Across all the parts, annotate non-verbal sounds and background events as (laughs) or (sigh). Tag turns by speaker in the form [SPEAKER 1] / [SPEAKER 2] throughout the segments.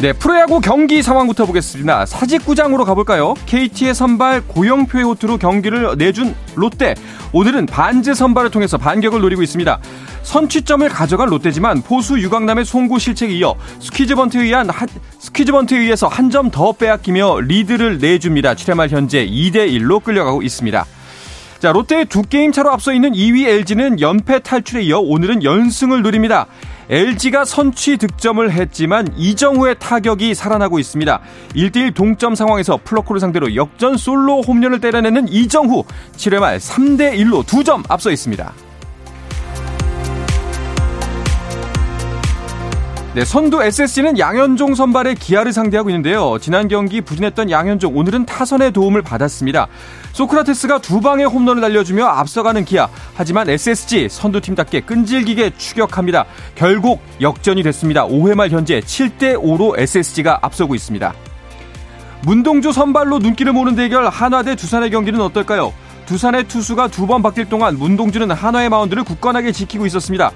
[SPEAKER 1] 네, 프로야구 경기 상황부터 보겠습니다. 사직구장으로 가볼까요? KT의 선발 고영표의 호투로 경기를 내준 롯데. 오늘은 반즈 선발을 통해서 반격을 노리고 있습니다. 선취점을 가져간 롯데지만 포수 유강남의 송구 실책에 이어 스퀴즈 번트에 의한 한, 스퀴즈 번트에 의해서 한 점 더 빼앗기며 리드를 내줍니다. 7회 말 현재 2대 1로 끌려가고 있습니다. 자, 롯데의 두 게임 차로 앞서 있는 2위 LG는 연패 탈출에 이어 오늘은 연승을 노립니다. LG가 선취 득점을 했지만 이정후의 타격이 살아나고 있습니다. 1대1 동점 상황에서 플럿코를 상대로 역전 솔로 홈런을 때려내는 이정후 7회 말 3대1로 2점 앞서 있습니다. 네, 선두 SSG는 양현종 선발의 기아를 상대하고 있는데요. 지난 경기 부진했던 양현종 오늘은 타선의 도움을 받았습니다. 소크라테스가 두 방의 홈런을 날려주며 앞서가는 기아. 하지만 SSG 선두팀답게 끈질기게 추격합니다. 결국 역전이 됐습니다. 5회 말 현재 7대 5로 SSG가 앞서고 있습니다. 문동주 선발로 눈길을 모는 대결 한화 대 두산의 경기는 어떨까요? 두산의 투수가 두 번 바뀔 동안 문동주는 한화의 마운드를 굳건하게 지키고 있었습니다.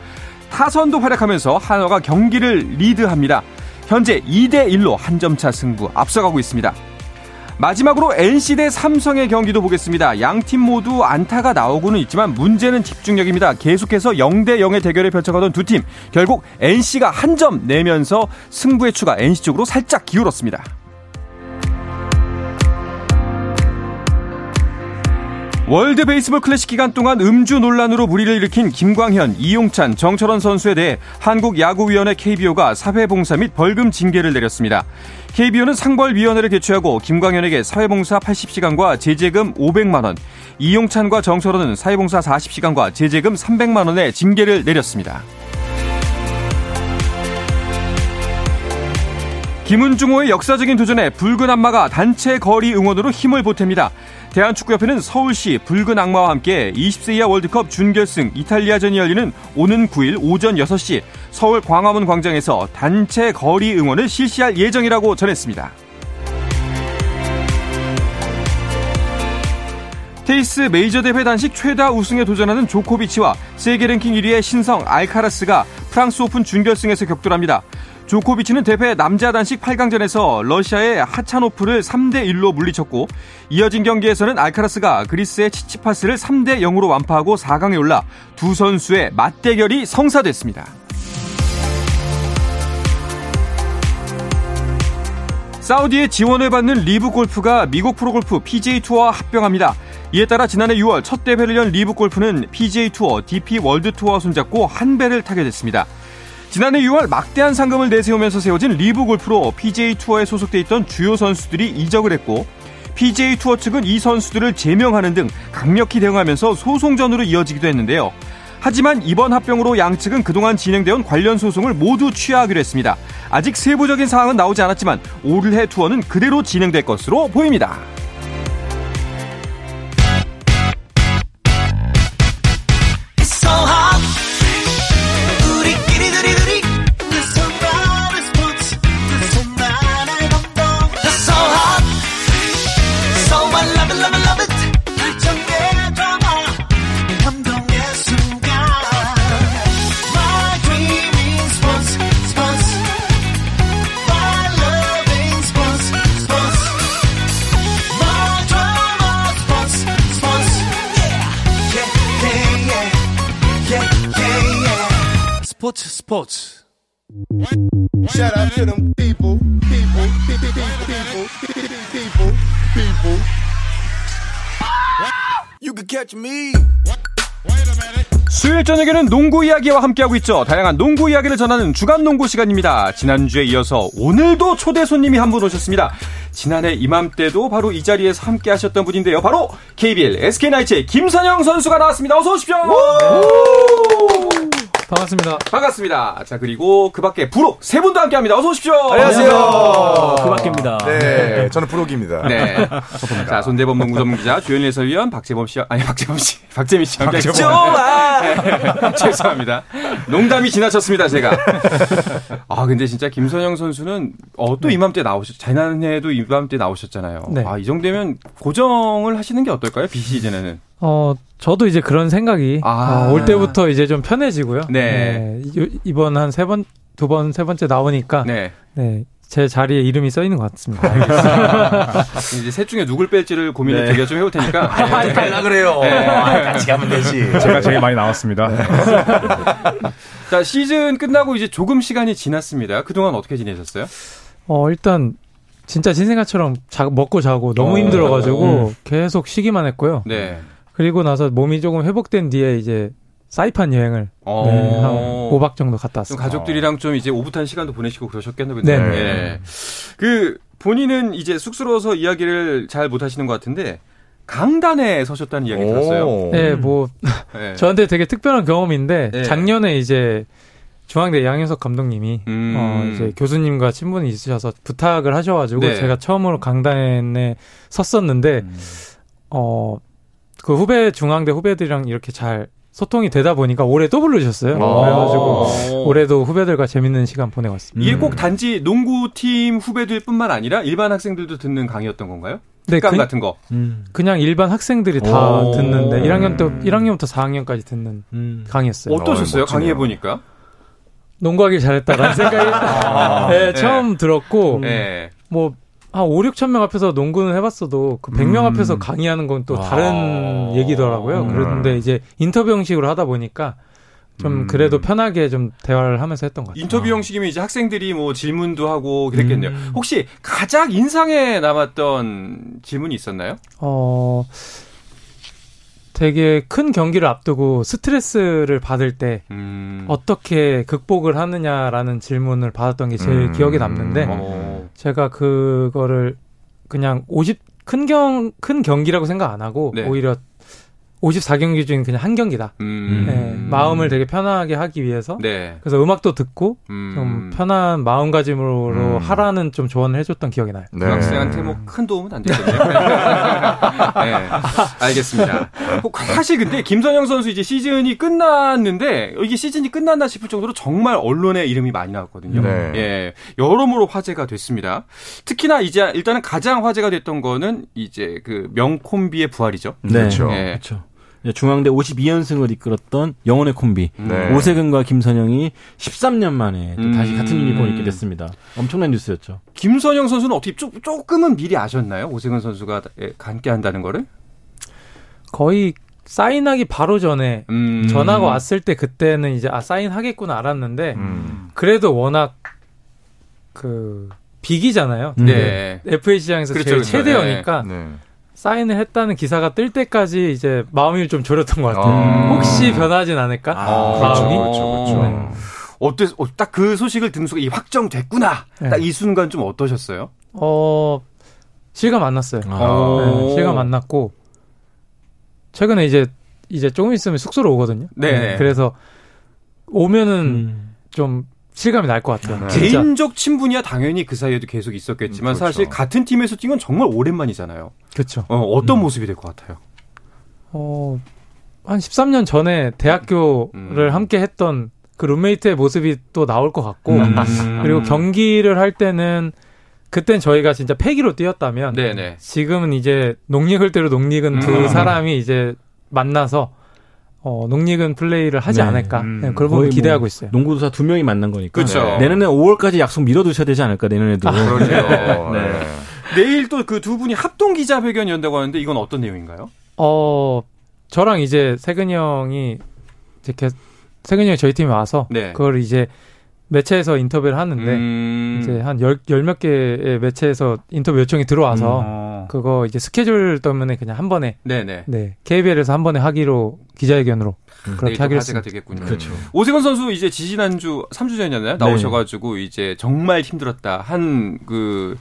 [SPEAKER 1] 타선도 활약하면서 한화가 경기를 리드합니다. 현재 2대 1로 한 점 차 승부 앞서가고 있습니다. 마지막으로 NC 대 삼성의 경기도 보겠습니다. 양 팀 모두 안타가 나오고는 있지만 문제는 집중력입니다. 계속해서 0대 0의 대결을 펼쳐가던 두 팀. 결국 NC가 한 점 내면서 승부의 추가 NC 쪽으로 살짝 기울었습니다. 월드 베이스볼 클래식 기간 동안 음주 논란으로 무리를 일으킨 김광현, 이용찬, 정철원 선수에 대해 한국야구위원회 KBO가 사회봉사 및 벌금 징계를 내렸습니다. KBO는 상벌위원회를 개최하고 김광현에게 사회봉사 80시간과 제재금 500만원, 이용찬과 정철원은 사회봉사 40시간과 제재금 300만원의 징계를 내렸습니다. 김은중호의 역사적인 도전에 붉은 악마가 단체 거리 응원으로 힘을 보탭니다. 대한축구협회는 서울시 붉은 악마와 함께 20세 이하 월드컵 준결승 이탈리아전이 열리는 오는 9일 오전 6시 서울 광화문 광장에서 단체 거리 응원을 실시할 예정이라고 전했습니다. 테이스 메이저 대회 단식 최다 우승에 도전하는 조코비치와 세계 랭킹 1위의 신성 알카라스가 프랑스 오픈 준결승에서 격돌합니다. 조코비치는 대회 남자 단식 8강전에서 러시아의 하차노프를 3대 1로 물리쳤고 이어진 경기에서는 알카라스가 그리스의 치치파스를 3대 0으로 완파하고 4강에 올라 두 선수의 맞대결이 성사됐습니다. 사우디의 지원을 받는 리브 골프가 미국 프로골프 PGA 투어와 합병합니다. 이에 따라 지난해 6월 첫 대회를 연 리브 골프는 PGA 투어, DP 월드 투어와 손잡고 한 배를 타게 됐습니다. 지난해 6월 막대한 상금을 내세우면서 세워진 리브 골프로 PGA 투어에 소속돼 있던 주요 선수들이 이적을 했고 PGA 투어 측은 이 선수들을 제명하는 등 강력히 대응하면서 소송전으로 이어지기도 했는데요. 하지만 이번 합병으로 양측은 그동안 진행되어 온 관련 소송을 모두 취하하기로 했습니다. 아직 세부적인 사항은 나오지 않았지만 올해 투어는 그대로 진행될 것으로 보입니다. 스포츠 스포츠 Shout out to them people, people, people, people, people, people. You can catch me. 수요일 저녁에는 농구 이야기와 함께하고 있죠. 다양한 농구 이야기를 전하는 주간 농구 시간입니다. 지난주에 이어서 오늘도 초대 손님이 한 분 오셨습니다. 지난해 이맘때도 바로 이 자리에서 함께 하셨던 분인데요. 바로 KBL SK나이츠의 김선영 선수가 나왔습니다. 어서 오십시오.
[SPEAKER 2] 반갑습니다.
[SPEAKER 1] 반갑습니다. 자, 그리고 그 밖에 부록 세 분도 함께 합니다. 어서 오십시오.
[SPEAKER 3] 안녕하세요.
[SPEAKER 4] 그 밖입니다.
[SPEAKER 3] 네, 저는 부록입니다.
[SPEAKER 1] 네. (laughs) 자, 손대범 농구 전문 기자, 주현일 해설위원, 박재범 씨, 아니, 박재범 씨, (laughs) 박재민 씨 함께 했죠. (laughs) 네, 죄송합니다. 농담이 지나쳤습니다, 제가. 아, 근데 진짜 김선영 선수는, 어, 또 이맘때 나오셨, 지난해에도 이맘때 나오셨잖아요.
[SPEAKER 2] 네.
[SPEAKER 1] 아, 이 정도면 고정을 하시는 게 어떨까요? 비 시즌에는.
[SPEAKER 2] 어, 저도 이제 그런 생각이
[SPEAKER 1] 아.
[SPEAKER 2] 어, 올 때부터 이제 좀 편해지고요.
[SPEAKER 1] 네.
[SPEAKER 2] 이- 이번 한 세 번, 두 번, 세 번째 나오니까 네.
[SPEAKER 1] 네.
[SPEAKER 2] 제 자리에 이름이 써 있는 것 같습니다. (laughs)
[SPEAKER 1] 이제 셋 중에 누굴 뺄지를 고민을
[SPEAKER 4] 네.
[SPEAKER 1] 제가 좀 해볼 테니까.
[SPEAKER 3] 아니, 갈라 그래요. 아, 같이 가면 되지.
[SPEAKER 4] 제가 제일 많이 나왔습니다. (laughs)
[SPEAKER 1] 자, 시즌 끝나고 이제 조금 시간이 지났습니다. 그동안 어떻게 지내셨어요?
[SPEAKER 2] 어, 일단 진짜 신생아처럼 자, 먹고 자고 너무
[SPEAKER 1] 어.
[SPEAKER 2] 힘들어가지고 계속 쉬기만 했고요.
[SPEAKER 1] 네.
[SPEAKER 2] 그리고 나서 몸이 조금 회복된 뒤에 이제 사이판 여행을
[SPEAKER 1] 어.
[SPEAKER 2] 네, 한 5박 정도 갔다
[SPEAKER 1] 좀
[SPEAKER 2] 왔습니다.
[SPEAKER 1] 가족들이랑 좀 이제 오붓한 시간도 보내시고 그러셨겠네요. 근데.
[SPEAKER 2] 네.
[SPEAKER 1] 예. 그 본인은 이제 쑥스러워서 이야기를 잘 못하시는 것 같은데 강단에 서셨다는 이야기 들었어요.
[SPEAKER 3] 오.
[SPEAKER 2] 네, 뭐
[SPEAKER 1] 네. (laughs)
[SPEAKER 2] 저한테 되게 특별한 경험인데
[SPEAKER 1] 네.
[SPEAKER 2] 작년에 이제 중앙대 양현석 감독님이
[SPEAKER 1] 음.
[SPEAKER 2] 어 이제 교수님과 친분이 있으셔서 부탁을 하셔가지고
[SPEAKER 1] 네.
[SPEAKER 2] 제가 처음으로 강단에 섰었는데
[SPEAKER 1] 음.
[SPEAKER 2] 어 그 후배 중앙대 후배들이랑 이렇게 잘 소통이 되다 보니까 올해 또 부르셨어요.
[SPEAKER 3] 어.
[SPEAKER 2] 그래가지고 올해도 후배들과 재밌는 시간 보내고 왔습니다.
[SPEAKER 1] 이게 꼭 단지 농구팀 후배들뿐만 아니라 일반 학생들도 듣는 강의였던 건가요?
[SPEAKER 2] 네, 그,
[SPEAKER 1] 같은 거.
[SPEAKER 4] 음.
[SPEAKER 2] 그냥 일반 학생들이 다
[SPEAKER 4] 오.
[SPEAKER 2] 듣는데 1학년 때 1학년부터 4학년까지 듣는
[SPEAKER 4] 음.
[SPEAKER 2] 강의였어요.
[SPEAKER 1] 어떠셨어요? 강의해 보니까?
[SPEAKER 2] 농구하길 잘했다라는 생각이 네, (laughs)
[SPEAKER 1] 네.
[SPEAKER 2] 처음 들었고
[SPEAKER 1] 네.
[SPEAKER 2] 뭐 한 5, 6천 명 앞에서 농구는 해봤어도 그 100명
[SPEAKER 4] 음.
[SPEAKER 2] 앞에서 강의하는 건또
[SPEAKER 4] 아.
[SPEAKER 2] 다른 얘기더라고요.
[SPEAKER 3] 음.
[SPEAKER 2] 그런데 이제 인터뷰 형식으로 하다 보니까 좀
[SPEAKER 4] 음.
[SPEAKER 2] 그래도 편하게 좀 대화를 하면서 했던 것 같아요.
[SPEAKER 1] 인터뷰 형식이면 이제 학생들이 뭐 질문도 하고 그랬겠네요.
[SPEAKER 2] 음.
[SPEAKER 1] 혹시 가장 인상에 남았던 질문이 있었나요?
[SPEAKER 2] 어, 되게 큰 경기를 앞두고 스트레스를 받을 때
[SPEAKER 1] 음.
[SPEAKER 2] 어떻게 극복을 하느냐라는 질문을 받았던 게 제일
[SPEAKER 3] 음.
[SPEAKER 2] 기억에 남는데
[SPEAKER 1] 어.
[SPEAKER 2] 제가 그거를 그냥 50, 큰 경, 큰 경기라고 생각 안 하고
[SPEAKER 1] 네.
[SPEAKER 2] 오히려 54경기 중에 그냥 한 경기다.
[SPEAKER 1] 음.
[SPEAKER 2] 네, 마음을 되게 편하게 하기 위해서
[SPEAKER 1] 네.
[SPEAKER 2] 그래서 음악도 듣고
[SPEAKER 1] 음.
[SPEAKER 2] 좀 편한 마음가짐으로
[SPEAKER 3] 음.
[SPEAKER 2] 하라는 좀 조언을 해줬던 기억이 나요.
[SPEAKER 3] 네.
[SPEAKER 1] 그 학생한테 뭐 큰 도움은 안 되겠네요. (laughs) 네, 알겠습니다. 뭐 사실 근데 김선영 선수 이제 시즌이 끝났는데 이게 시즌이 끝났나 싶을 정도로 정말 언론에 이름이 많이 나왔거든요.
[SPEAKER 3] 네.
[SPEAKER 1] 예, 여러모로 화제가 됐습니다. 특히나 이제 일단은 가장 화제가 됐던 거는 이제 그 명콤비의 부활이죠.
[SPEAKER 4] 네.
[SPEAKER 3] 그렇죠.
[SPEAKER 1] 예.
[SPEAKER 4] 그렇죠. 이제 중앙대 52연승을 이끌었던 영혼의 콤비
[SPEAKER 3] 네.
[SPEAKER 4] 오세근과 김선영이 13년 만에 또 다시
[SPEAKER 1] 음.
[SPEAKER 4] 같은 유니폼을 입게 됐습니다. 엄청난 뉴스였죠.
[SPEAKER 1] 김선영 선수는 어떻게 조, 조금은 미리 아셨나요? 오세근 선수가 예, 함께 한다는 거를?
[SPEAKER 2] 거의 사인하기 바로 전에
[SPEAKER 1] 음.
[SPEAKER 2] 전화가 왔을 때 그때는 이제 아 사인하겠구나 알았는데
[SPEAKER 3] 음.
[SPEAKER 2] 그래도 워낙 그 빅이잖아요.
[SPEAKER 1] 네.
[SPEAKER 2] FA 시장에서
[SPEAKER 1] 그렇죠,
[SPEAKER 2] 제일
[SPEAKER 1] 그렇죠.
[SPEAKER 2] 최대여니까
[SPEAKER 3] 네.
[SPEAKER 2] 사인을 했다는 기사가 뜰 때까지 이제 마음이 좀 졸였던 것 같아요.
[SPEAKER 3] 아.
[SPEAKER 2] 혹시 변하진 않을까?
[SPEAKER 1] 아,
[SPEAKER 2] 마음이.
[SPEAKER 3] 그렇죠, 그렇죠.
[SPEAKER 2] 네.
[SPEAKER 1] 어때? 어, 딱그 소식을 듣는 순간 이 확정됐구나.
[SPEAKER 2] 네.
[SPEAKER 1] 딱이 순간 좀 어떠셨어요?
[SPEAKER 2] 어 실감 안 났어요.
[SPEAKER 4] 아.
[SPEAKER 2] 네, 실감 안 났고 최근에 이제 이제 조금 있으면 숙소로 오거든요.
[SPEAKER 1] 네.
[SPEAKER 2] 그래서 오면은
[SPEAKER 4] 음.
[SPEAKER 2] 좀 실감이 날 것 같아요.
[SPEAKER 3] 네.
[SPEAKER 1] 개인적 친분이야 당연히 그 사이에도 계속 있었겠지만
[SPEAKER 3] 음, 그렇죠.
[SPEAKER 1] 사실 같은 팀에서 뛴 건 정말 오랜만이잖아요.
[SPEAKER 2] 그렇죠.
[SPEAKER 1] 어, 어떤 모습이 될 것 같아요?
[SPEAKER 2] 어, 한 13년 전에 대학교를
[SPEAKER 1] 음.
[SPEAKER 2] 함께 했던 그 룸메이트의 모습이 또 나올 것 같고,
[SPEAKER 1] 음. (laughs)
[SPEAKER 2] 그리고 경기를 할 때는, 그땐 저희가 진짜 패기로 뛰었다면,
[SPEAKER 1] 네네.
[SPEAKER 2] 지금은 이제 농익을 때로 농익은 두
[SPEAKER 1] 음.
[SPEAKER 2] 사람이 이제 만나서, 어, 농익은 플레이를 하지
[SPEAKER 4] 네.
[SPEAKER 2] 않을까.
[SPEAKER 1] 음.
[SPEAKER 2] 네, 그런 부분
[SPEAKER 4] 거의
[SPEAKER 2] 기대하고
[SPEAKER 4] 뭐
[SPEAKER 2] 있어요.
[SPEAKER 4] 농구도사 두 명이 만난 거니까.
[SPEAKER 1] 그렇죠.
[SPEAKER 4] 내년에 5월까지 약속 미뤄두셔야 되지 않을까 내년에도.
[SPEAKER 1] 그러네요. (laughs)
[SPEAKER 3] 네.
[SPEAKER 1] 내일 또 그 두 분이 합동 기자회견이 연다고 하는데 이건 어떤 내용인가요?
[SPEAKER 2] 어, 저랑 이제 세근이 형이, 이제 게- 세근이 형이 저희 팀에 와서,
[SPEAKER 1] 네.
[SPEAKER 2] 그걸 이제 매체에서 인터뷰를 하는데,
[SPEAKER 1] 음.
[SPEAKER 2] 이제 한 열, 열몇 개의 매체에서 인터뷰 요청이 들어와서
[SPEAKER 1] 어.
[SPEAKER 2] 그거 이제 스케줄 때문에 그냥 한 번에
[SPEAKER 1] 네네.
[SPEAKER 2] 네 KBL에서 한 번에 하기로 기자회견으로
[SPEAKER 1] 내일
[SPEAKER 2] 그렇게
[SPEAKER 1] 또
[SPEAKER 2] 하기로
[SPEAKER 1] 화제가
[SPEAKER 2] 했습니다.
[SPEAKER 1] 되겠군요.
[SPEAKER 4] 그렇죠.
[SPEAKER 1] 오세근 선수 이제 지지난주 3주 전이었나요?
[SPEAKER 4] 네.
[SPEAKER 1] 나오셔가지고 이제 정말 힘들었다 한그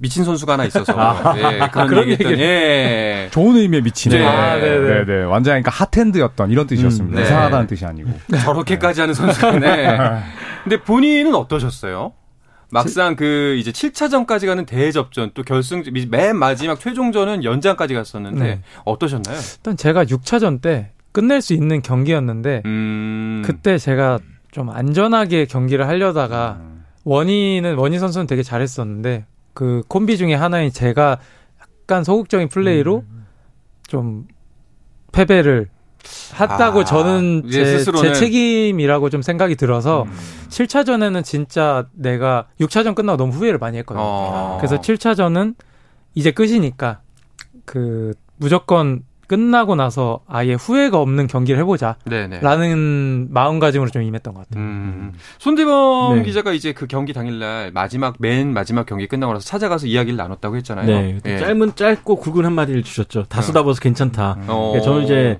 [SPEAKER 1] 미친 선수가 하나 있어서
[SPEAKER 2] 아.
[SPEAKER 1] 예, 그런,
[SPEAKER 2] 그런
[SPEAKER 1] 얘기. 예.
[SPEAKER 5] 좋은 의미의 미치네.
[SPEAKER 1] 네.
[SPEAKER 2] 아, 네네.
[SPEAKER 5] 네, 완전 그러니까 핫핸드였던 이런 뜻이었습니다.
[SPEAKER 1] 음, 네.
[SPEAKER 5] 이상하다는 뜻이 아니고.
[SPEAKER 1] 저렇게까지 하는 선수가 네. (laughs) 근데 본인은 어떠셨어요? 막상 그 이제 7차전까지 가는 대접전 또 결승 맨 마지막 최종전은 연장까지 갔었는데
[SPEAKER 2] 네.
[SPEAKER 1] 어떠셨나요?
[SPEAKER 2] 일단 제가 6차전 때 끝낼 수 있는 경기였는데
[SPEAKER 1] 음.
[SPEAKER 2] 그때 제가 좀 안전하게 경기를 하려다가
[SPEAKER 5] 음.
[SPEAKER 2] 원희는 원희 선수는 되게 잘했었는데 그 콤비 중에 하나인 제가 약간 소극적인 플레이로
[SPEAKER 1] 음.
[SPEAKER 2] 좀 패배를 했다고
[SPEAKER 1] 아,
[SPEAKER 2] 저는
[SPEAKER 1] 제, 스스로는-
[SPEAKER 2] 제 책임이라고 좀 생각이 들어서
[SPEAKER 1] 음.
[SPEAKER 2] 7차전에는 진짜 내가 6차전 끝나고 너무 후회를 많이 했거든요.
[SPEAKER 1] 어.
[SPEAKER 2] 그래서 7차전은 이제 끝이니까 그 무조건 끝나고 나서 아예 후회가 없는 경기를 해보자.
[SPEAKER 1] 네네.
[SPEAKER 2] 라는 마음가짐으로 좀 임했던 것 같아요.
[SPEAKER 1] 음. 손대범
[SPEAKER 4] 네.
[SPEAKER 1] 기자가 이제 그 경기 당일날 마지막 맨 마지막 경기 끝나고 나서 찾아가서 이야기를 나눴다고 했잖아요.
[SPEAKER 4] 네.
[SPEAKER 1] 예.
[SPEAKER 4] 짧은 짧고 굵은 한마디를 주셨죠. 다 쏟아부어서 괜찮다.
[SPEAKER 1] 어.
[SPEAKER 4] 그러니까 저는 이제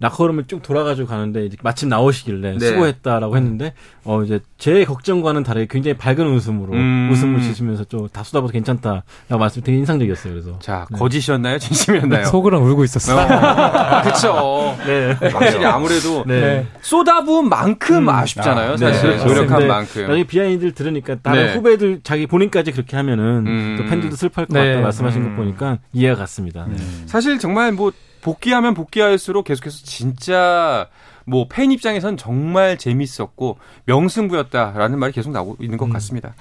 [SPEAKER 4] 라커룸을 쭉 돌아가지고 가는데 이제 마침 나오시길래
[SPEAKER 1] 네.
[SPEAKER 4] 수고했다라고 했는데 어 이제 제 걱정과는 다르게 굉장히 밝은 웃음으로
[SPEAKER 1] 음.
[SPEAKER 4] 웃음을 지시면서 좀다 쏟아부어서 괜찮다라고 말씀 되게 인상적이었어요. 그래서
[SPEAKER 1] 자 거짓이었나요? (laughs) 진심이었나요?
[SPEAKER 2] 속으로는 울고 있었어요.
[SPEAKER 1] 어. (laughs) 그쵸.
[SPEAKER 4] 네.
[SPEAKER 1] 확실히 아무래도
[SPEAKER 4] 네.
[SPEAKER 1] 쏟아부은 만큼
[SPEAKER 4] 음.
[SPEAKER 1] 아쉽잖아요.
[SPEAKER 5] 아,
[SPEAKER 1] 사실
[SPEAKER 4] 네.
[SPEAKER 1] 노력한 만큼.
[SPEAKER 4] 나중에 비하인드를 들으니까 다른
[SPEAKER 1] 네.
[SPEAKER 4] 후배들 자기 본인까지 그렇게 하면은
[SPEAKER 1] 음.
[SPEAKER 4] 또 팬들도 슬퍼할 것
[SPEAKER 2] 네.
[SPEAKER 4] 같다 말씀하신
[SPEAKER 5] 음.
[SPEAKER 4] 거 보니까 이해가 갔습니다. 네.
[SPEAKER 1] 사실 정말 뭐 복귀하면 복귀할수록 계속해서 진짜 뭐 팬 입장에선 정말 재밌었고 명승부였다라는 말이 계속 나오고 있는 것
[SPEAKER 2] 음.
[SPEAKER 1] 같습니다.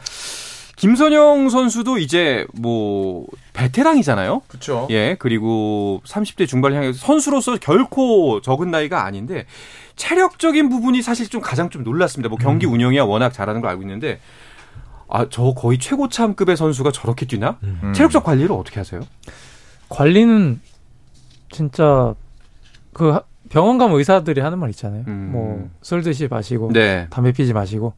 [SPEAKER 1] 김선영 선수도 이제 뭐 베테랑이잖아요.
[SPEAKER 3] 그렇죠.
[SPEAKER 1] 예, 그리고 30대 중반을 향해 선수로서 결코 적은 나이가 아닌데 체력적인 부분이 사실 좀 가장 좀 놀랐습니다. 뭐 경기 운영이야 워낙 잘하는 걸 알고 있는데 아, 저 거의 최고참급의 선수가 저렇게 뛰나?
[SPEAKER 3] 음.
[SPEAKER 1] 체력적 관리를 어떻게 하세요?
[SPEAKER 2] 관리는 진짜 그 하- 병원 가면 의사들이 하는 말 있잖아요.
[SPEAKER 1] 음.
[SPEAKER 2] 뭐술 드시 마시고
[SPEAKER 1] 네.
[SPEAKER 2] 담배 피지 마시고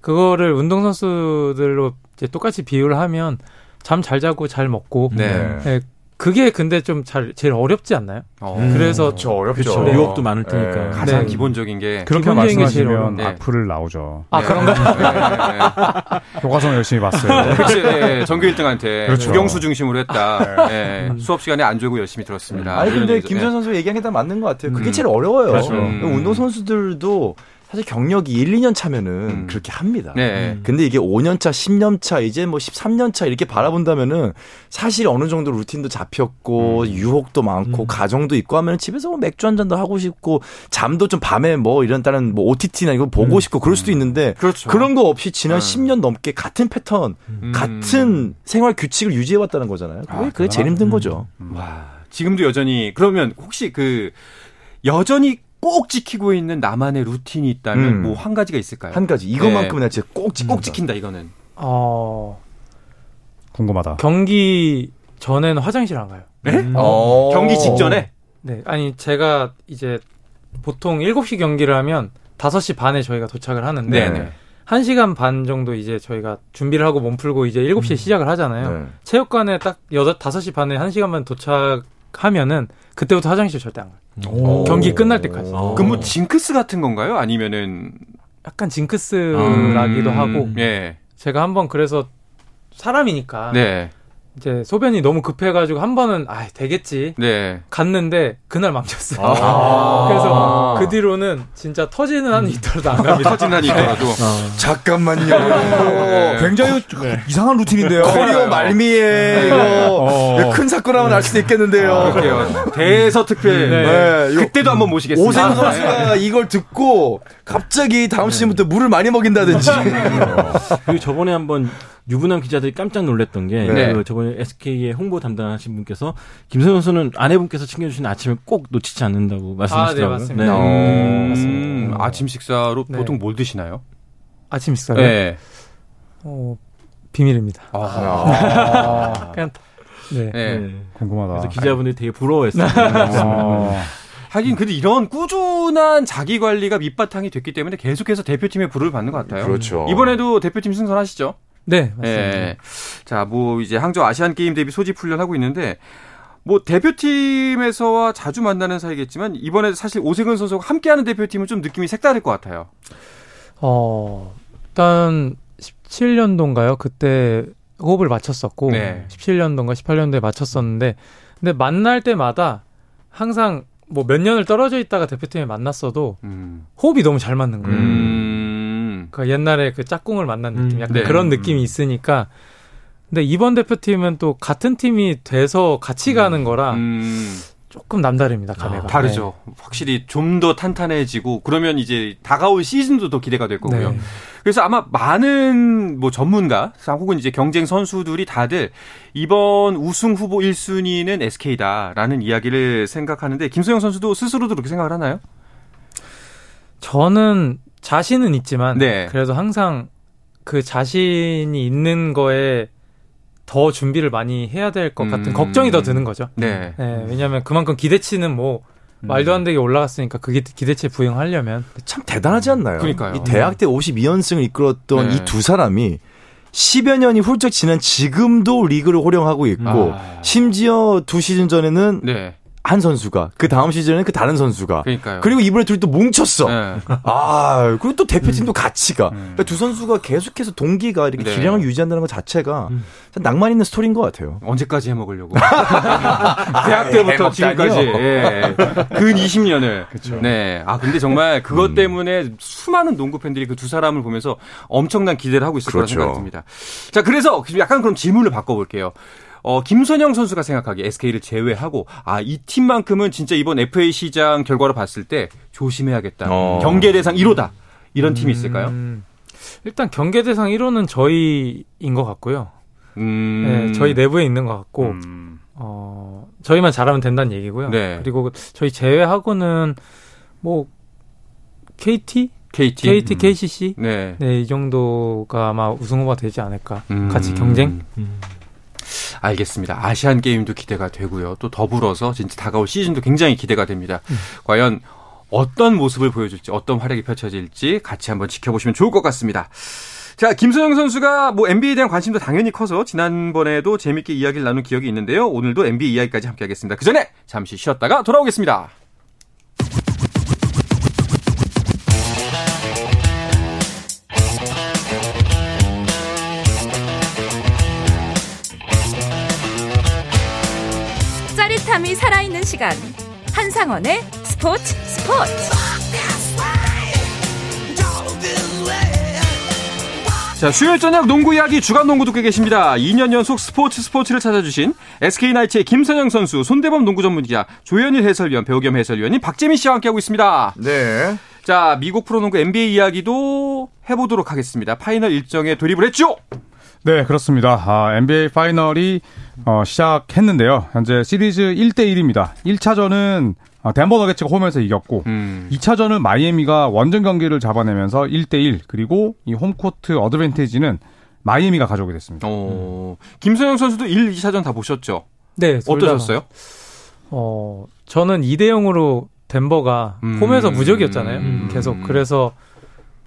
[SPEAKER 2] 그거를 운동 선수들로 이제 똑같이 비유를 하면 잠 잘 자고 잘 먹고
[SPEAKER 1] 네.
[SPEAKER 2] 네, 그게 근데 좀 잘 제일 어렵지 않나요?
[SPEAKER 1] 어.
[SPEAKER 4] 음.
[SPEAKER 2] 그래서
[SPEAKER 3] 그렇죠. 어렵죠.
[SPEAKER 4] 그렇죠.
[SPEAKER 3] 네.
[SPEAKER 4] 유혹도 많을 테니까.
[SPEAKER 1] 가장
[SPEAKER 2] 네.
[SPEAKER 1] 기본적인 게
[SPEAKER 5] 그렇게
[SPEAKER 2] 기본적인 게 제일
[SPEAKER 5] 말씀하시면
[SPEAKER 2] 어려운-
[SPEAKER 1] 네.
[SPEAKER 5] 악플을 나오죠.
[SPEAKER 2] 아 그런가?
[SPEAKER 1] 네.
[SPEAKER 5] 교과서 열심히 봤어요.
[SPEAKER 1] 그치, 예, 전교 1등한테
[SPEAKER 5] 그렇죠.
[SPEAKER 1] 주경수 중심으로 했다. 예,
[SPEAKER 2] 음.
[SPEAKER 1] 수업 시간에 안 졸고 열심히 들었습니다.
[SPEAKER 3] 아니 근데. 김선 선수 얘기한 게 다 맞는 것 같아요. 그게
[SPEAKER 1] 음.
[SPEAKER 3] 제일 어려워요.
[SPEAKER 1] 그렇죠. 음.
[SPEAKER 3] 운동 선수들도 사실 경력이 1, 2년 차면은
[SPEAKER 1] 음.
[SPEAKER 3] 그렇게 합니다.
[SPEAKER 1] 네.
[SPEAKER 3] 근데 이게 5년 차, 10년 차, 이제 뭐 13년 차 이렇게 바라본다면은 사실 어느 정도 루틴도 잡혔고
[SPEAKER 1] 음.
[SPEAKER 3] 유혹도 많고 가정도 있고 하면 집에서 뭐 맥주 한 잔도 하고 싶고 잠도 좀 밤에 뭐 이런 다른 뭐 OTT나 이거 보고 싶고 그럴 수도 있는데
[SPEAKER 1] 그렇죠.
[SPEAKER 3] 그런 거 없이 지난
[SPEAKER 1] 음.
[SPEAKER 3] 10년 넘게 같은 패턴,
[SPEAKER 1] 음.
[SPEAKER 3] 같은 생활 규칙을 유지해 왔다는 거잖아요. 그게,
[SPEAKER 5] 아,
[SPEAKER 3] 그게 제일 힘든 거죠.
[SPEAKER 1] 와, 지금도 여전히 그러면 혹시 그 여전히 꼭 지키고 있는 나만의 루틴이 있다면
[SPEAKER 3] 음.
[SPEAKER 1] 뭐한 가지가 있을까요?
[SPEAKER 3] 한 가지 이것만큼은 나 진짜 꼭 지킨다.
[SPEAKER 1] 꼭 지킨다 이거는.
[SPEAKER 2] 어
[SPEAKER 5] 궁금하다.
[SPEAKER 2] 경기 전에는 화장실 안 가요.
[SPEAKER 1] 네?
[SPEAKER 3] 어.
[SPEAKER 1] 경기 직전에
[SPEAKER 2] 네, 아니 제가 이제 보통 7시 경기를 하면 5시 반에 저희가 도착을 하는데
[SPEAKER 1] 네네.
[SPEAKER 2] 1시간 반 정도 이제 저희가 준비를 하고 몸 풀고 이제 7시에 시작을 하잖아요.
[SPEAKER 3] 네.
[SPEAKER 2] 체육관에 딱 8, 5시 반에 1시간만 도착 하면은 그때부터 화장실 절대 안 가요.
[SPEAKER 5] 오.
[SPEAKER 2] 경기 끝날 때까지.
[SPEAKER 4] 어.
[SPEAKER 1] 그럼 뭐 징크스 같은 건가요? 아니면은
[SPEAKER 2] 약간 징크스라기도
[SPEAKER 1] 음,
[SPEAKER 2] 하고
[SPEAKER 1] 예.
[SPEAKER 2] 제가 한번 그래서 사람이니까
[SPEAKER 1] 네.
[SPEAKER 2] 이제 소변이 너무 급해가지고 한 번은 아 되겠지
[SPEAKER 1] 네.
[SPEAKER 2] 갔는데 그날 망쳤어요.
[SPEAKER 3] 아. (laughs)
[SPEAKER 2] 그래서 그 뒤로는 진짜 터지는 한 이터도 안 갑니다. (laughs)
[SPEAKER 1] 터진 한이 있더라도
[SPEAKER 3] 잠깐만요.
[SPEAKER 1] 네.
[SPEAKER 5] 굉장히 이상한 루틴인데요.
[SPEAKER 3] 커리어 말미에
[SPEAKER 5] 어.
[SPEAKER 3] 큰 사건 하나 날 수도 있겠는데요.
[SPEAKER 1] 그럴게요. 대서특필.
[SPEAKER 3] 네, 요-
[SPEAKER 1] 그때도 한번 모시겠습니다.
[SPEAKER 3] 오세훈 선수가 이걸 듣고 갑자기 다음 시즌부터 물을 많이 먹인다든지.
[SPEAKER 4] 그리고 저번에 한번 유부남 기자들이 깜짝 놀랐던 게
[SPEAKER 1] 네.
[SPEAKER 4] 그 저번에 SK의 홍보 담당하신 분께서 김선영 선수는 아내분께서 챙겨주신 아침을 꼭 놓치지 않는다고 말씀하시더라고요.
[SPEAKER 2] 아, 네, 맞습니다.
[SPEAKER 3] 어.
[SPEAKER 1] 음, 아침 식사로
[SPEAKER 2] 네.
[SPEAKER 1] 보통 뭘 드시나요?
[SPEAKER 2] 아침 식사를
[SPEAKER 1] 네.
[SPEAKER 2] 어, 비밀입니다.
[SPEAKER 1] 아. (laughs)
[SPEAKER 2] 그냥 네.
[SPEAKER 1] 네.
[SPEAKER 4] 네.
[SPEAKER 5] 궁금하다.
[SPEAKER 4] 그래서 기자분들이 되게 부러워했어요.
[SPEAKER 5] 어.
[SPEAKER 1] 하긴 근데 이런 꾸준한 자기 관리가 밑바탕이 됐기 때문에 계속해서 대표팀의 부를 받는 것 같아요.
[SPEAKER 3] 그렇죠.
[SPEAKER 1] 이번에도 대표팀 승선하시죠?
[SPEAKER 2] 네, 맞습니다.
[SPEAKER 1] 예. 자, 뭐 이제 항저우 아시안 게임 대비 소집 훈련하고 있는데 뭐 대표팀에서와 자주 만나는 사이겠지만 이번에 사실 오세근 선수가 함께하는 대표팀은 좀 느낌이 색다를 것 같아요.
[SPEAKER 2] 어, 일단 17년도인가요? 그때 호흡을 맞췄었고
[SPEAKER 1] 네.
[SPEAKER 2] 17년도인가 18년도에 맞췄었는데 근데 만날 때마다 항상 뭐 몇 년을 떨어져 있다가 대표팀에 만났어도
[SPEAKER 1] 음.
[SPEAKER 2] 호흡이 너무 잘 맞는 거예요.
[SPEAKER 1] 음.
[SPEAKER 2] 그 옛날에 그 짝꿍을 만난 느낌,
[SPEAKER 4] 음,
[SPEAKER 2] 약간
[SPEAKER 1] 네.
[SPEAKER 2] 그런 느낌이 있으니까. 근데 이번 대표팀은 또 같은 팀이 돼서 같이 가는 거라
[SPEAKER 1] 음.
[SPEAKER 2] 조금 남다릅니다, 감회가.
[SPEAKER 1] 아, 다르죠. 확실히 좀 더 탄탄해지고 그러면 이제 다가올 시즌도 더 기대가 될
[SPEAKER 2] 네.
[SPEAKER 1] 거고요.
[SPEAKER 2] 네.
[SPEAKER 1] 그래서 아마 많은 뭐 전문가 혹은 이제 경쟁 선수들이 다들 이번 우승 후보 1순위는 SK다라는 이야기를 생각하는데 김소영 선수도 스스로도 그렇게 생각을 하나요?
[SPEAKER 2] 저는 자신은 있지만
[SPEAKER 1] 네.
[SPEAKER 2] 그래도 항상 그 자신이 있는 거에 더 준비를 많이 해야 될것 같은
[SPEAKER 1] 음.
[SPEAKER 2] 걱정이 더 드는 거죠.
[SPEAKER 1] 네.
[SPEAKER 2] 네, 왜냐하면 그만큼 기대치는 뭐 말도 안 되게 올라갔으니까 그게 기대치에 부응하려면
[SPEAKER 3] 참 대단하지 않나요?
[SPEAKER 1] 그러니까요.
[SPEAKER 3] 이 대학 때 52연승을 이끌었던
[SPEAKER 1] 네.
[SPEAKER 3] 이두 사람이 10여 년이 훌쩍 지난 지금도 리그를 호령하고 있고
[SPEAKER 1] 아.
[SPEAKER 3] 심지어 두 시즌 전에는
[SPEAKER 1] 네.
[SPEAKER 3] 한 선수가 그 다음 시즌에는 그 다른 선수가
[SPEAKER 1] 그러니까요.
[SPEAKER 3] 그리고 이번에 둘이 또 뭉쳤어.
[SPEAKER 1] 네.
[SPEAKER 3] 아, 그리고 또 대표팀도 같이 가. 그러니까 두 선수가 계속해서 동기가 이렇게
[SPEAKER 1] 네.
[SPEAKER 3] 기량을 유지한다는 것 자체가 참 낭만 있는 스토리인 것 같아요.
[SPEAKER 1] 언제까지 해먹으려고? (laughs) 대학 때부터 지금까지 예. 근 20년을. 네. 아 근데 정말 그것 때문에 수많은 농구 팬들이 그 두 사람을 보면서 엄청난 기대를 하고 있을
[SPEAKER 3] 그렇죠.
[SPEAKER 1] 생각이 듭니다. 자 그래서 약간 그럼 질문을 바꿔볼게요. 어, 김선영 선수가 생각하기에 SK를 제외하고 아 이 팀만큼은 진짜 이번 FA 시장 결과로 봤을 때 조심해야겠다.
[SPEAKER 3] 어.
[SPEAKER 1] 경계 대상 1호다. 이런 팀이 있을까요?
[SPEAKER 2] 음, 일단 경계 대상 1호는 저희인 것 같고요.
[SPEAKER 1] 음.
[SPEAKER 2] 네, 저희 내부에 있는 것 같고
[SPEAKER 5] 음.
[SPEAKER 2] 어, 저희만 잘하면 된다는 얘기고요.
[SPEAKER 1] 네.
[SPEAKER 2] 그리고 저희 제외하고는 뭐 KT,
[SPEAKER 1] KT.
[SPEAKER 2] KT, KCC
[SPEAKER 1] 네.
[SPEAKER 2] 네, 이 정도가 아마 우승 후보가 되지 않을까.
[SPEAKER 1] 음.
[SPEAKER 2] 같이 경쟁?
[SPEAKER 1] 알겠습니다. 아시안 게임도 기대가 되고요. 또 더불어서 진짜 다가올 시즌도 굉장히 기대가 됩니다. 과연 어떤 모습을 보여줄지, 어떤 활약이 펼쳐질지 같이 한번 지켜보시면 좋을 것 같습니다. 자, 김소영 선수가 뭐 NBA에 대한 관심도 당연히 커서 지난번에도 재밌게 이야기를 나눈 기억이 있는데요. 오늘도 NBA 이야기까지 함께 하겠습니다. 그 전에 잠시 쉬었다가 돌아오겠습니다.
[SPEAKER 6] 짜릿함이 살아있는 시간 한상원의 스포츠 스포츠
[SPEAKER 1] 자, 수요일 저녁 농구 이야기 주간 농구 듣고 계십니다. 2년 연속 스포츠 스포츠를 찾아주신 SK나이츠의 김선형 선수, 손대범 농구 전문 기자, 조현일 해설위원, 배우 겸 해설위원인 박재민 씨와 함께하고 있습니다.
[SPEAKER 3] 네.
[SPEAKER 1] 자, 미국 프로농구 NBA 이야기도 해보도록 하겠습니다. 파이널 일정에 돌입을 했죠?
[SPEAKER 5] 네, 그렇습니다. 아, NBA 파이널이 어, 시작했는데요. 현재 시리즈 1대 1입니다. 1차전은 어, 덴버 너게츠가 홈에서 이겼고
[SPEAKER 1] 음.
[SPEAKER 5] 2차전은 마이애미가 원정 경기를 잡아내면서 1대 1 그리고 이 홈코트 어드밴티지는 마이애미가 가져오게 됐습니다.
[SPEAKER 1] 어, 김소영 선수도 1, 2차전 다 보셨죠?
[SPEAKER 2] 네.
[SPEAKER 1] 어떠셨어요?
[SPEAKER 2] 어, 저는 2대 0으로 덴버가
[SPEAKER 1] 음.
[SPEAKER 2] 홈에서 무적이었잖아요.
[SPEAKER 1] 음.
[SPEAKER 2] 계속. 그래서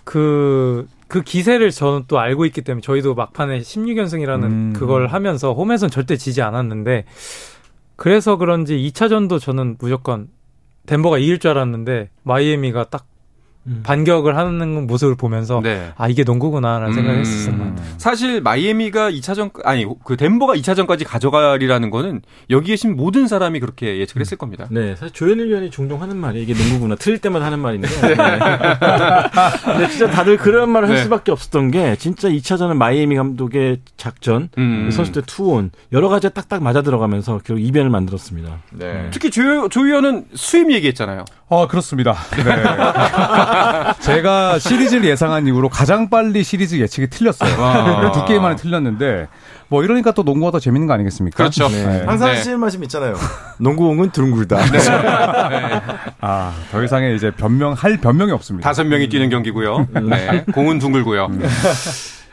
[SPEAKER 2] 그, 그 기세를 저는 또 알고 있기 때문에 저희도 막판에 16연승이라는
[SPEAKER 5] 음.
[SPEAKER 2] 그걸 하면서 홈에선 절대 지지 않았는데 그래서 그런지 2차전도 저는 무조건 덴버가 이길 줄 알았는데 마이애미가 딱
[SPEAKER 4] 음.
[SPEAKER 2] 반격을 하는 모습을 보면서
[SPEAKER 1] 네.
[SPEAKER 2] 아 이게 농구구나라는 생각을
[SPEAKER 1] 음.
[SPEAKER 2] 했었어요.
[SPEAKER 1] 사실 마이애미가 2차전 아니 그 덴버가 2차전까지 가져가리라는 거는 여기 계신 모든 사람이 그렇게 예측을 했을 겁니다.
[SPEAKER 4] 네, 사실 조현일 위원이 종종 하는 말이 이게 농구구나. 틀릴 때마다 하는 말인데. (laughs) 네. 근데 진짜 다들 그런 말을 할
[SPEAKER 1] 네.
[SPEAKER 4] 수밖에 없었던 게 진짜 2차전은 마이애미 감독의 작전,
[SPEAKER 1] 음.
[SPEAKER 4] 선수들 투혼 여러 가지가 딱딱 맞아 들어가면서 결국 이변을 만들었습니다.
[SPEAKER 3] 네.
[SPEAKER 1] 특히 조, 조 의원은 수입 얘기했잖아요.
[SPEAKER 5] 어, 그렇습니다. 네. (laughs) (laughs) 제가 시리즈를 예상한 이후로 가장 빨리 시리즈 예측이 틀렸어요.
[SPEAKER 1] 와.
[SPEAKER 5] 두 게임 만에 틀렸는데, 뭐 이러니까 또 농구가 더 재밌는 거 아니겠습니까?
[SPEAKER 1] 그렇죠.
[SPEAKER 5] 네.
[SPEAKER 3] 항상
[SPEAKER 1] 네.
[SPEAKER 3] 하시는 말씀 있잖아요. 농구공은 둥글다. (laughs)
[SPEAKER 5] 아, 더 이상의 이제 변명, 할 변명이 없습니다.
[SPEAKER 1] 다섯 명이 뛰는 경기고요. 네. 공은 둥글고요.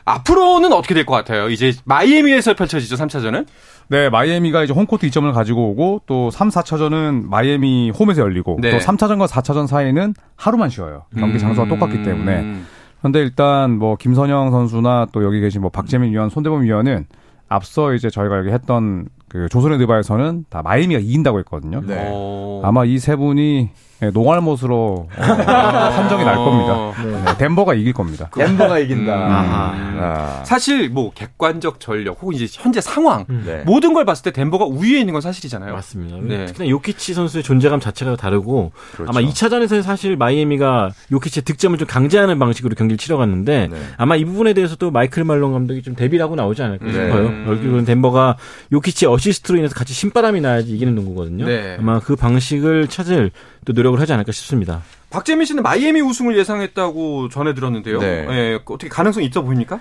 [SPEAKER 1] 앞으로는 어떻게 될 것 같아요? 이제 마이애미에서 펼쳐지죠, 3차전은?
[SPEAKER 5] 네, 마이애미가 이제 홈코트 2점을 가지고 오고 또 3, 4차전은 마이애미 홈에서 열리고
[SPEAKER 1] 네.
[SPEAKER 5] 또 3차전과 4차전 사이는 하루만 쉬어요. 경기 장소가 똑같기 때문에.
[SPEAKER 1] 음.
[SPEAKER 5] 그런데 일단 뭐 김선영 선수나 또 여기 계신 뭐 박재민 위원, 손대범 위원은 앞서 이제 저희가 여기 했던 그 조선의 드바에서는 다 마이애미가 이긴다고 했거든요.
[SPEAKER 3] 네.
[SPEAKER 1] 어.
[SPEAKER 5] 아마 이 세 분이 예, 농알못으로 어, (laughs) 판정이 날 겁니다. 네, 덴버가 이길 겁니다.
[SPEAKER 3] 덴버가 이긴다.
[SPEAKER 1] 음.
[SPEAKER 3] 아.
[SPEAKER 1] 사실 뭐 객관적 전력 혹은 이제 현재 상황
[SPEAKER 3] 네.
[SPEAKER 1] 모든 걸 봤을 때 덴버가 우위에 있는 건 사실이잖아요.
[SPEAKER 4] 맞습니다.
[SPEAKER 1] 네.
[SPEAKER 4] 특히나 요키치 선수의 존재감 자체가 다르고
[SPEAKER 3] 그렇죠.
[SPEAKER 4] 아마 2차전에서는 사실 마이애미가 요키치의 득점을 좀 강제하는 방식으로 경기를 치러갔는데
[SPEAKER 3] 네.
[SPEAKER 4] 아마 이 부분에 대해서도 마이클 말론 감독이 좀 대비를 하고 나오지 않을까
[SPEAKER 3] 네.
[SPEAKER 4] 싶어요.
[SPEAKER 1] 음.
[SPEAKER 4] 결국은 덴버가 요키치의 어시스트로 인해서 같이 신바람이 나야지 이기는 농구거든요.
[SPEAKER 1] 네.
[SPEAKER 4] 아마 그 방식을 찾을 또 노력 을 하지 않을까 싶습니다.
[SPEAKER 1] 박재민 씨는 마이애미 우승을 예상했다고 전해 들었는데요.
[SPEAKER 3] 네.
[SPEAKER 1] 예, 어떻게 가능성 있어 보입니까?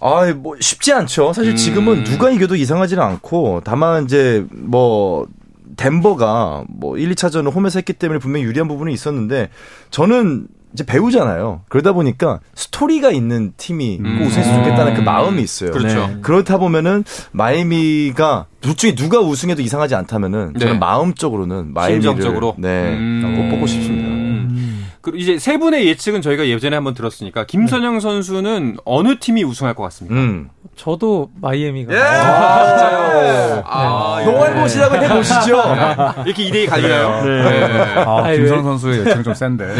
[SPEAKER 3] 아, 뭐 쉽지 않죠. 사실
[SPEAKER 1] 음.
[SPEAKER 3] 지금은 누가 이겨도 이상하지는 않고 다만 이제 뭐 덴버가 뭐 1, 2차전을 홈에서 했기 때문에 분명히 유리한 부분이 있었는데 저는 이제 배우잖아요. 그러다 보니까 스토리가 있는 팀이 꼭
[SPEAKER 1] 음.
[SPEAKER 3] 우승했으면 좋겠다는 그 마음이 있어요.
[SPEAKER 1] 그렇죠.
[SPEAKER 4] 네.
[SPEAKER 3] 그렇다 보면은 마이애미가 둘 중에 누가 우승해도 이상하지 않다면은 저는
[SPEAKER 1] 네.
[SPEAKER 3] 마음적으로는 마이애미를
[SPEAKER 1] 심정적으로?
[SPEAKER 3] 네,
[SPEAKER 1] 음.
[SPEAKER 3] 꼭 뽑고 싶습니다.
[SPEAKER 1] 그 이제 세 분의 예측은 저희가 예전에 한번 들었으니까 김선영
[SPEAKER 3] 네.
[SPEAKER 1] 선수는 어느 팀이 우승할 것 같습니까?
[SPEAKER 3] 음.
[SPEAKER 2] 저도 마이애미가
[SPEAKER 1] 아, 진짜요? 아, 예.
[SPEAKER 3] 농알못이라고 해보시죠.
[SPEAKER 1] 이렇게 2대2 갈리나요? 네.
[SPEAKER 5] 아, (laughs)
[SPEAKER 2] 아니,
[SPEAKER 5] 김선
[SPEAKER 2] 왜-
[SPEAKER 5] 선수의 예측은 좀 센데.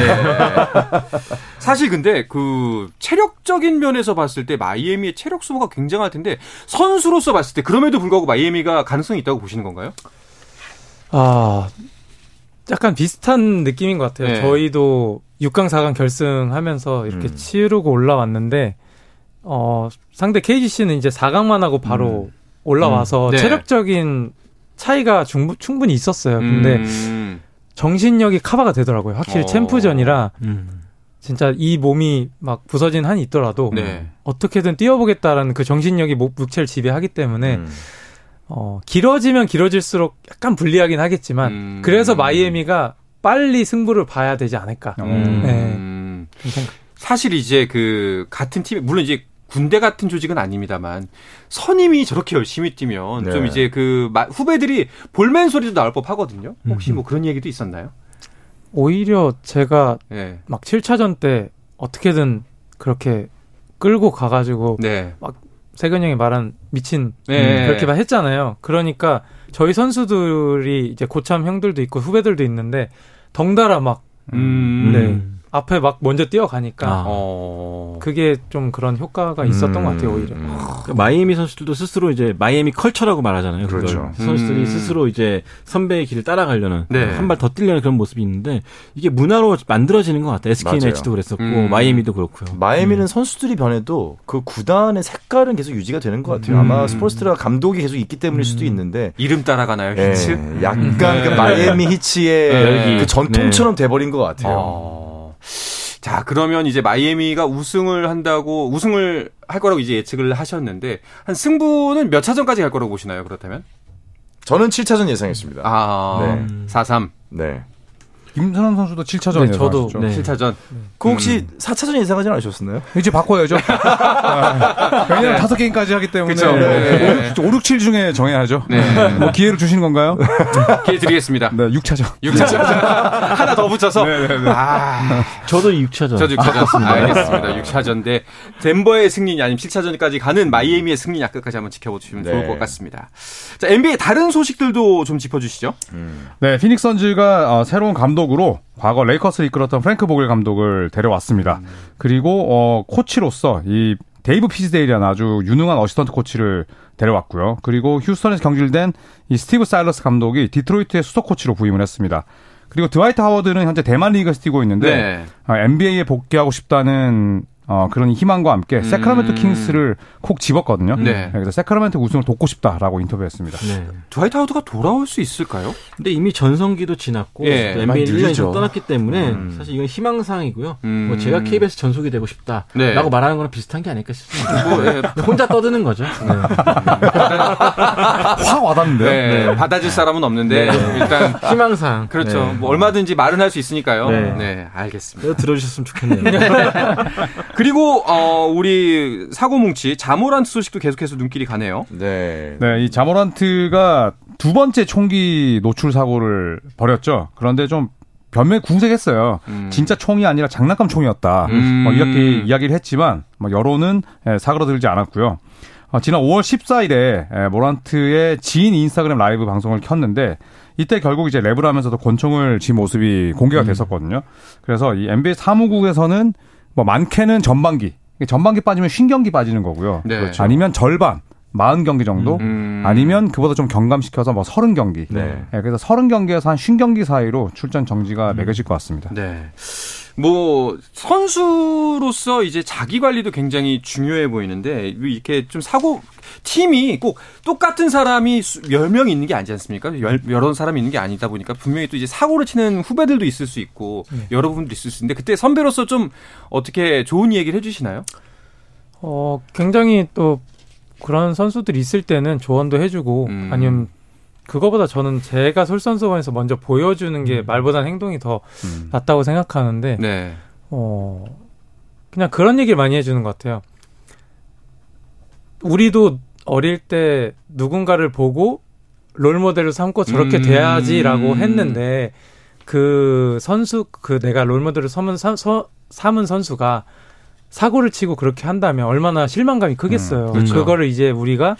[SPEAKER 1] 사실 근데 그 체력적인 면에서 봤을 때 마이애미의 체력 소모가 굉장할 텐데 선수로서 봤을 때 그럼에도 불구하고 마이애미가 가능성이 있다고 보시는 건가요?
[SPEAKER 2] 아, 약간 비슷한 느낌인 것 같아요.
[SPEAKER 1] 네.
[SPEAKER 2] 저희도 6강, 4강 결승하면서 이렇게
[SPEAKER 3] 음.
[SPEAKER 2] 치르고 올라왔는데, 어, 상대 KGC는 이제 4강만 하고 바로 올라와서
[SPEAKER 1] 음. 네.
[SPEAKER 2] 체력적인 차이가 중, 충분히 있었어요. 근데
[SPEAKER 1] 음.
[SPEAKER 2] 정신력이 커버가 되더라고요. 확실히
[SPEAKER 1] 어.
[SPEAKER 2] 챔프전이라
[SPEAKER 4] 음.
[SPEAKER 2] 진짜 이 몸이 막 부서진 한이 있더라도
[SPEAKER 1] 네.
[SPEAKER 2] 어떻게든 뛰어보겠다라는 그 정신력이 목, 육체를 지배하기 때문에
[SPEAKER 3] 음.
[SPEAKER 2] 어, 길어지면 길어질수록 약간 불리하긴 하겠지만
[SPEAKER 1] 음.
[SPEAKER 2] 그래서 마이애미가 빨리 승부를 봐야 되지 않을까.
[SPEAKER 1] 음.
[SPEAKER 2] 네. 좀 생각-
[SPEAKER 1] 사실 이제 그 같은 팀 물론 이제 군대 같은 조직은 아닙니다만 선임이 저렇게 열심히 뛰면
[SPEAKER 3] 네.
[SPEAKER 1] 좀 이제 그 마- 후배들이 볼멘 소리도 나올 법하거든요. 혹시 뭐 그런 얘기도 있었나요?
[SPEAKER 2] 오히려 제가
[SPEAKER 1] 네.
[SPEAKER 2] 막 7차전 때 어떻게든 그렇게 끌고 가가지고
[SPEAKER 1] 네.
[SPEAKER 2] 세근 형이 말한 미친
[SPEAKER 1] 네.
[SPEAKER 2] 음, 그렇게 막 했잖아요. 그러니까 저희 선수들이 이제 고참 형들도 있고 후배들도 있는데 덩달아 막
[SPEAKER 1] 음.
[SPEAKER 2] 네. 앞에 막 먼저 뛰어가니까
[SPEAKER 4] 아.
[SPEAKER 1] 어.
[SPEAKER 2] 그게 좀 그런 효과가 있었던
[SPEAKER 3] 음,
[SPEAKER 2] 것 같아요 오히려.
[SPEAKER 3] 음.
[SPEAKER 4] 그러니까 마이애미 선수들도 스스로 이제 마이애미 컬처라고 말하잖아요.
[SPEAKER 3] 그렇죠.
[SPEAKER 4] 선수들이
[SPEAKER 1] 음.
[SPEAKER 4] 스스로 이제 선배의 길을 따라가려는
[SPEAKER 1] 네.
[SPEAKER 4] 한발 더 뛰려는 그런 모습이 있는데 이게 문화로 만들어지는 것 같아요. SK
[SPEAKER 3] 맞아요.
[SPEAKER 4] 네츠도 그랬었고
[SPEAKER 1] 음.
[SPEAKER 4] 마이애미도 그렇고요.
[SPEAKER 3] 마이애미는 선수들이 변해도 그 구단의 색깔은 계속 유지가 되는 것 같아요.
[SPEAKER 1] 음.
[SPEAKER 3] 아마 스포츠트라 감독이 계속 있기 때문일 수도 있는데
[SPEAKER 1] 이름 따라가나요,
[SPEAKER 3] 예,
[SPEAKER 1] 히츠?
[SPEAKER 3] 약간
[SPEAKER 1] 네.
[SPEAKER 3] 그 마이애미 히치의
[SPEAKER 1] 네.
[SPEAKER 3] 그 전통처럼 돼버린 것 같아요.
[SPEAKER 1] 어. 자, 그러면 이제 마이애미가 우승을 한다고 우승을 할 거라고 이제 예측을 하셨는데 한 승부는 몇 차전까지 갈 거라고 보시나요? 그렇다면?
[SPEAKER 3] 저는 7차전 예상했습니다.
[SPEAKER 1] 아,
[SPEAKER 3] 네.
[SPEAKER 1] 4-3.
[SPEAKER 3] 네.
[SPEAKER 5] 김선환 선수도 7차전
[SPEAKER 2] 네, 저도.
[SPEAKER 4] 네.
[SPEAKER 1] 7차전.
[SPEAKER 3] 그
[SPEAKER 1] 음.
[SPEAKER 3] 혹시 4차전 예상하지 않으셨나요?
[SPEAKER 5] 이제 바꿔야죠. 아, (laughs) 왜냐면 다섯 게임까지 하기 때문에
[SPEAKER 1] 그쵸. 네.
[SPEAKER 5] 5, 6, 7 중에 정해야죠.
[SPEAKER 1] 네.
[SPEAKER 5] 뭐 기회를 주시는 건가요? (laughs)
[SPEAKER 1] 기회 드리겠습니다.
[SPEAKER 5] 네, 6차전.
[SPEAKER 1] 6차전. (laughs) 하나 더 붙여서. 아,
[SPEAKER 4] 저도 6차전.
[SPEAKER 1] 저도 6차전. 알겠습니다. 6차전 대 덴버의 승리냐 아니면 7차전까지 가는 마이애미의 승리냐 끝까지 한번 지켜보시면
[SPEAKER 3] 네.
[SPEAKER 1] 좋을 것 같습니다. 자, NBA 다른 소식들도 좀 짚어주시죠.
[SPEAKER 5] 네, 피닉스 선즈가 어, 새로운 감독 으로 과거 레이커스를 이끌었던 프랭크 보글 감독을 데려왔습니다. 그리고 어, 코치로서 이 데이브 피즈데일이라는 아주 유능한 assistant 코치를 데려왔고요. 그리고 휴스턴에서 경질된 이 스티븐 사일러스 감독이 디트로이트의 수석 코치로 부임을 했습니다. 그리고 드와이트 하워드는 현재 대만 리그에서 뛰고 있는데
[SPEAKER 1] 네.
[SPEAKER 5] 어, NBA에 복귀하고 싶다는 어, 그런 희망과 함께 새크라멘토
[SPEAKER 1] 음.
[SPEAKER 5] 킹스를 콕 집었거든요.
[SPEAKER 1] 네.
[SPEAKER 5] 그래서 세크라멘토 우승을 돕고 싶다라고 인터뷰했습니다.
[SPEAKER 4] 네.
[SPEAKER 1] 드와이트 하우드가 돌아올 수 있을까요?
[SPEAKER 4] 근데 이미 전성기도 지났고
[SPEAKER 1] 예,
[SPEAKER 4] NBA 1년
[SPEAKER 3] 늘리죠.
[SPEAKER 4] 이상 떠났기 때문에
[SPEAKER 3] 음.
[SPEAKER 4] 사실 이건 희망사항이고요.
[SPEAKER 1] 음.
[SPEAKER 4] 뭐 제가 KBS 전속이 되고 싶다라고
[SPEAKER 1] 네.
[SPEAKER 4] 말하는 거랑 비슷한 게 아닐까 싶습니다.
[SPEAKER 1] 뭐, 예, (laughs)
[SPEAKER 4] 혼자 떠드는 거죠. (laughs) 네.
[SPEAKER 5] 확 와닿는데요.
[SPEAKER 1] 네, 받아줄 사람은 없는데 일단
[SPEAKER 4] 희망사항.
[SPEAKER 1] 그렇죠.
[SPEAKER 4] 네.
[SPEAKER 1] 뭐 얼마든지 말은 할 수 있으니까요. 네,
[SPEAKER 4] 네.
[SPEAKER 1] 알겠습니다.
[SPEAKER 4] 들어주셨으면 좋겠네요. (laughs)
[SPEAKER 1] 그리고 어 우리 사고뭉치 자모란트 소식도 계속해서 눈길이 가네요.
[SPEAKER 3] 네.
[SPEAKER 5] 네, 이 자모란트가 두 번째 총기 노출 사고를 벌였죠. 그런데 좀 변명에 궁색했어요.
[SPEAKER 1] 음.
[SPEAKER 5] 진짜 총이 아니라 장난감 총이었다.
[SPEAKER 1] 음.
[SPEAKER 5] 뭐 이렇게 이야기를 했지만 뭐 여론은 예, 사그러들지 않았고요. 어, 지난 5월 14일에 예, 모란트의 지인 인스타그램 라이브 방송을 켰는데 이때 결국 이제 랩을 하면서도 권총을 쥐 모습이 공개가 됐었거든요. 그래서 이 NBA 사무국에서는 뭐 많게는 전반기, 전반기 빠지면 신경기 빠지는 거고요.
[SPEAKER 1] 네.
[SPEAKER 5] 그렇죠. 아니면 절반, 40경기 정도,
[SPEAKER 1] 음.
[SPEAKER 5] 아니면 그보다 좀 경감시켜서 뭐 30경기.
[SPEAKER 3] 네.
[SPEAKER 5] 그래서 30경기에서 한 50경기 사이로 출전 정지가 매겨질 것 같습니다.
[SPEAKER 1] 네. 뭐 선수로서 이제 자기 관리도 굉장히 중요해 보이는데 이렇게 좀 사고 팀이 꼭 똑같은 사람이 수- 열 명이 있는 게 아니지 않습니까? 열, 여러 사람이 있는 게 아니다 보니까 분명히 또 이제 사고를 치는 후배들도 있을 수 있고 여러 분들도 있을 수 있는데 그때 선배로서 좀 어떻게 좋은 얘기를 해 주시나요?
[SPEAKER 2] 어, 굉장히 또 그런 선수들이 있을 때는 조언도 해주고
[SPEAKER 1] 음.
[SPEAKER 2] 아니면 그거보다 저는 제가 솔선수범해서 먼저 보여주는 게 말보다는 행동이 더
[SPEAKER 5] 음.
[SPEAKER 2] 낫다고 생각하는데
[SPEAKER 1] 네.
[SPEAKER 2] 어, 그냥 그런 얘기를 많이 해주는 것 같아요. 우리도 어릴 때 누군가를 보고 롤모델을 삼고 저렇게
[SPEAKER 1] 음.
[SPEAKER 2] 돼야지라고 했는데 그 선수 그 내가 롤모델을 삼은, 사- 서- 삼은 선수가 사고를 치고 그렇게 한다면 얼마나 실망감이 크겠어요.
[SPEAKER 1] 음, 그렇죠.
[SPEAKER 2] 그거를 이제 우리가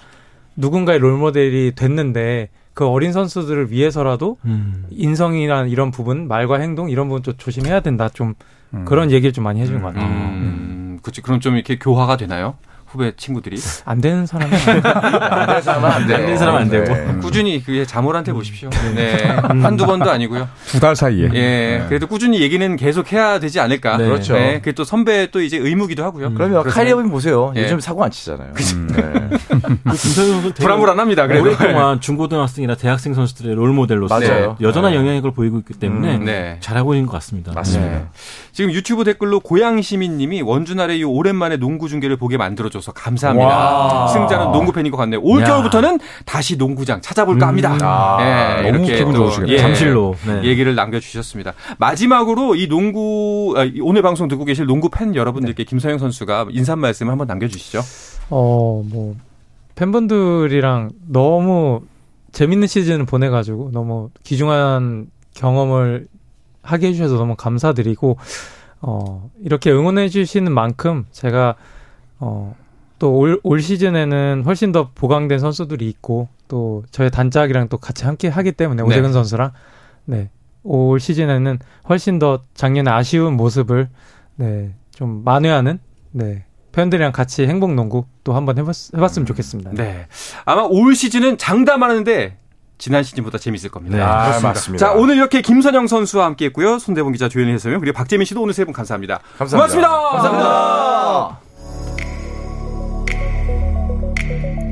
[SPEAKER 2] 누군가의 롤모델이 됐는데 그 어린 선수들을 위해서라도
[SPEAKER 4] 음.
[SPEAKER 2] 인성이나 이런 부분, 말과 행동 이런 부분 좀 조심해야 된다. 좀
[SPEAKER 5] 음.
[SPEAKER 2] 그런 얘기를 좀 많이 해주는 것 같아요.
[SPEAKER 1] 음, 그렇지. 그럼 좀 이렇게 교화가 되나요? 후배 친구들이
[SPEAKER 2] 안 되는
[SPEAKER 3] 사람은 안 돼요.
[SPEAKER 4] 안 되는 사람은 안 되고.
[SPEAKER 3] 네.
[SPEAKER 1] 꾸준히 그게 자몰한테 보십시오. 네. 한두 번도 아니고요.
[SPEAKER 5] 두 달 사이에.
[SPEAKER 1] 예.
[SPEAKER 5] 네.
[SPEAKER 1] 그래도 꾸준히 얘기는 계속 해야 되지 않을까.
[SPEAKER 4] 네.
[SPEAKER 3] 그렇죠.
[SPEAKER 1] 네. 그게 또 선배 또 이제 의무기도 하고요.
[SPEAKER 3] 그러면 카이리 어빙 보세요.
[SPEAKER 1] 예.
[SPEAKER 3] 요즘 사고 안 치잖아요.
[SPEAKER 5] 음.
[SPEAKER 3] 네.
[SPEAKER 4] 그 선수 되게
[SPEAKER 1] 불안불안합니다. 그래도.
[SPEAKER 4] 오랫동안 중고등학생이나 대학생 선수들의 롤 모델로서
[SPEAKER 3] 맞아요.
[SPEAKER 4] 여전한
[SPEAKER 3] 네.
[SPEAKER 4] 영향력을 보이고 있기 때문에
[SPEAKER 3] 음,
[SPEAKER 1] 네.
[SPEAKER 4] 잘하고 있는 것 같습니다.
[SPEAKER 3] 맞습니다.
[SPEAKER 1] 네. 지금 유튜브 댓글로 고양 시민님이 원준아의 이 오랜만에 농구 중계를 보게 만들어줘 서 감사합니다.
[SPEAKER 3] 와.
[SPEAKER 1] 승자는 농구 팬인 것 같네요. 올
[SPEAKER 4] 야.
[SPEAKER 1] 겨울부터는 다시 농구장 찾아볼까 합니다.
[SPEAKER 3] 아,
[SPEAKER 1] 예,
[SPEAKER 5] 너무
[SPEAKER 1] 이렇게
[SPEAKER 5] 기분
[SPEAKER 1] 또. 예,
[SPEAKER 4] 잠실로. 네.
[SPEAKER 1] 얘기를 남겨주셨습니다. 마지막으로 이 농구 아, 이 오늘 방송 듣고 계실 농구 팬 여러분들께 김서영 선수가 인사 말씀 한번 남겨주시죠.
[SPEAKER 2] 어, 뭐, 팬분들이랑 너무 재밌는 시즌을 보내가지고 너무 귀중한 경험을 하게 해주셔서 너무 감사드리고, 어, 이렇게 응원해주시는 만큼 제가, 어, 또 올, 올 시즌에는 훨씬 더 보강된 선수들이 있고, 또 저희 단짝이랑 또 같이 함께 하기 때문에,
[SPEAKER 1] 네.
[SPEAKER 2] 오재근 선수랑, 네. 올 시즌에는 훨씬 더 작년에 아쉬운 모습을, 네, 좀 만회하는, 네, 팬들이랑 같이 행복 농구 또 한번 해봤, 해봤으면 좋겠습니다.
[SPEAKER 1] 네. 아마 올 시즌은 장담하는데 지난 시즌보다 재밌을 겁니다.
[SPEAKER 4] 네.
[SPEAKER 3] 아, 맞습니다.
[SPEAKER 1] 자, 오늘 이렇게 김선영 선수와 함께 했고요. 손대본 기자 조현일 해설위원 그리고 박재민 씨도 오늘 세 분 감사합니다.
[SPEAKER 3] 감사합니다.
[SPEAKER 1] 고맙습니다.